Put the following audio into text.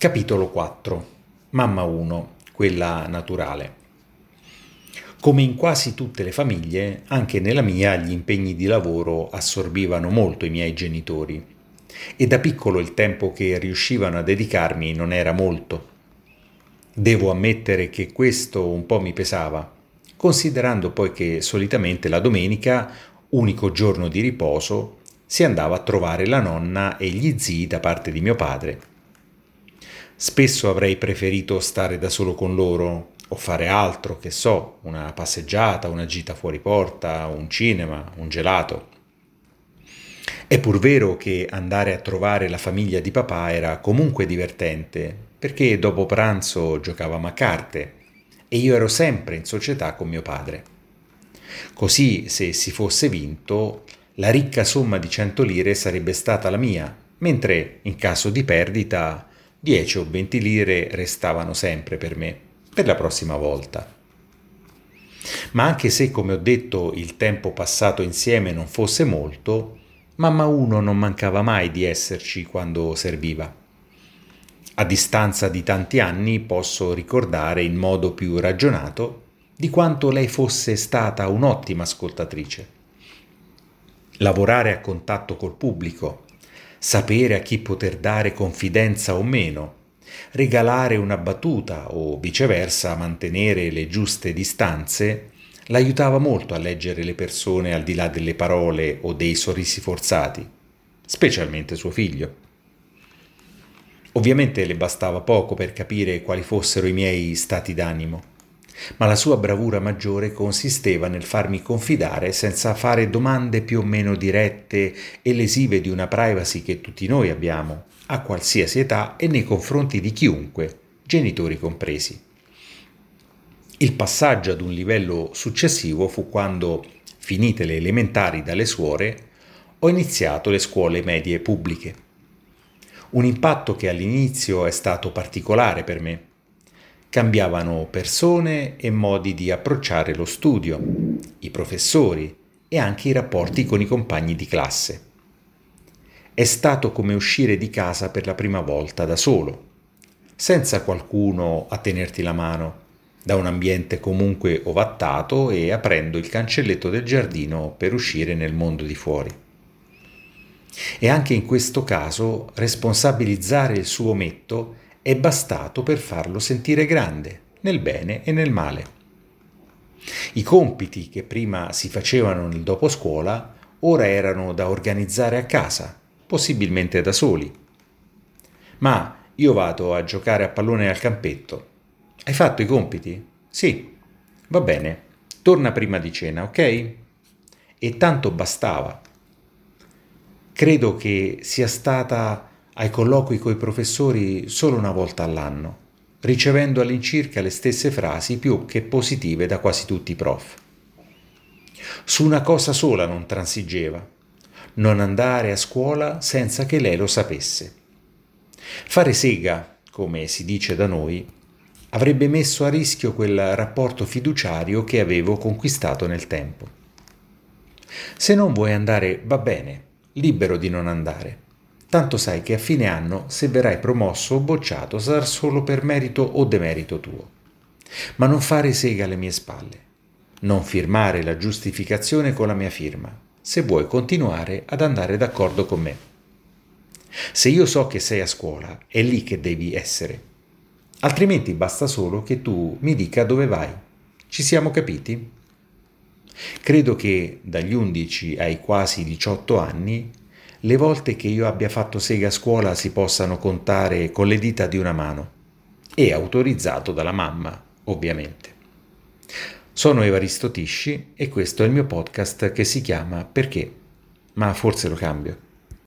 Capitolo 4 Mamma 1, quella naturale. Come in quasi tutte le famiglie, anche nella mia gli impegni di lavoro assorbivano molto i miei genitori e da piccolo il tempo che riuscivano a dedicarmi non era molto. Devo ammettere che questo un po' mi pesava, considerando poi che solitamente la domenica, unico giorno di riposo, si andava a trovare la nonna e gli zii da parte di mio padre Spesso avrei preferito stare da solo con loro o fare altro, che so, una passeggiata, una gita fuori porta, un cinema, un gelato. È pur vero che andare a trovare la famiglia di papà era comunque divertente, perché dopo pranzo giocavamo a carte e io ero sempre in società con mio padre. Così, se si fosse vinto, la ricca somma di 100 lire sarebbe stata la mia, mentre in caso di perdita 10 o 20 lire restavano sempre per me, per la prossima volta. Ma anche se, come ho detto, il tempo passato insieme non fosse molto, mamma uno non mancava mai di esserci quando serviva. A distanza di tanti anni posso ricordare in modo più ragionato di quanto lei fosse stata un'ottima ascoltatrice. Lavorare a contatto col pubblico, sapere a chi poter dare confidenza o meno, regalare una battuta o viceversa mantenere le giuste distanze, l'aiutava molto a leggere le persone al di là delle parole o dei sorrisi forzati, specialmente suo figlio. Ovviamente le bastava poco per capire quali fossero i miei stati d'animo ma la sua bravura maggiore consisteva nel farmi confidare senza fare domande più o meno dirette e lesive di una privacy che tutti noi abbiamo, a qualsiasi età e nei confronti di chiunque, genitori compresi. Il passaggio ad un livello successivo fu quando, finite le elementari dalle suore, ho iniziato le scuole medie pubbliche. Un impatto che all'inizio è stato particolare per me Cambiavano persone e modi di approcciare lo studio, i professori e anche i rapporti con i compagni di classe. È stato come uscire di casa per la prima volta da solo, senza qualcuno a tenerti la mano, da un ambiente comunque ovattato e aprendo il cancelletto del giardino per uscire nel mondo di fuori. E anche in questo caso responsabilizzare il suo ometto è bastato per farlo sentire grande, nel bene e nel male. I compiti che prima si facevano nel doposcuola ora erano da organizzare a casa, possibilmente da soli. Ma io vado a giocare a pallone al campetto. Hai fatto i compiti? Sì. Va bene. Torna prima di cena, ok? E tanto bastava. Credo che sia stata ai colloqui coi professori solo una volta all'anno, ricevendo all'incirca le stesse frasi più che positive da quasi tutti i prof. Su una cosa sola non transigeva, non andare a scuola senza che lei lo sapesse. Fare sega, come si dice da noi, avrebbe messo a rischio quel rapporto fiduciario che avevo conquistato nel tempo. Se non vuoi andare, va bene, libero di non andare tanto sai che a fine anno, se verrai promosso o bocciato, sarà solo per merito o demerito tuo. Ma non fare sega alle mie spalle. Non firmare la giustificazione con la mia firma, se vuoi continuare ad andare d'accordo con me. Se io so che sei a scuola, è lì che devi essere. Altrimenti basta solo che tu mi dica dove vai. Ci siamo capiti? Credo che dagli 11 ai quasi 18 anni le volte che io abbia fatto sega a scuola si possano contare con le dita di una mano e autorizzato dalla mamma, ovviamente. Sono Evaristo Tisci e questo è il mio podcast che si chiama Perché? Ma forse lo cambio.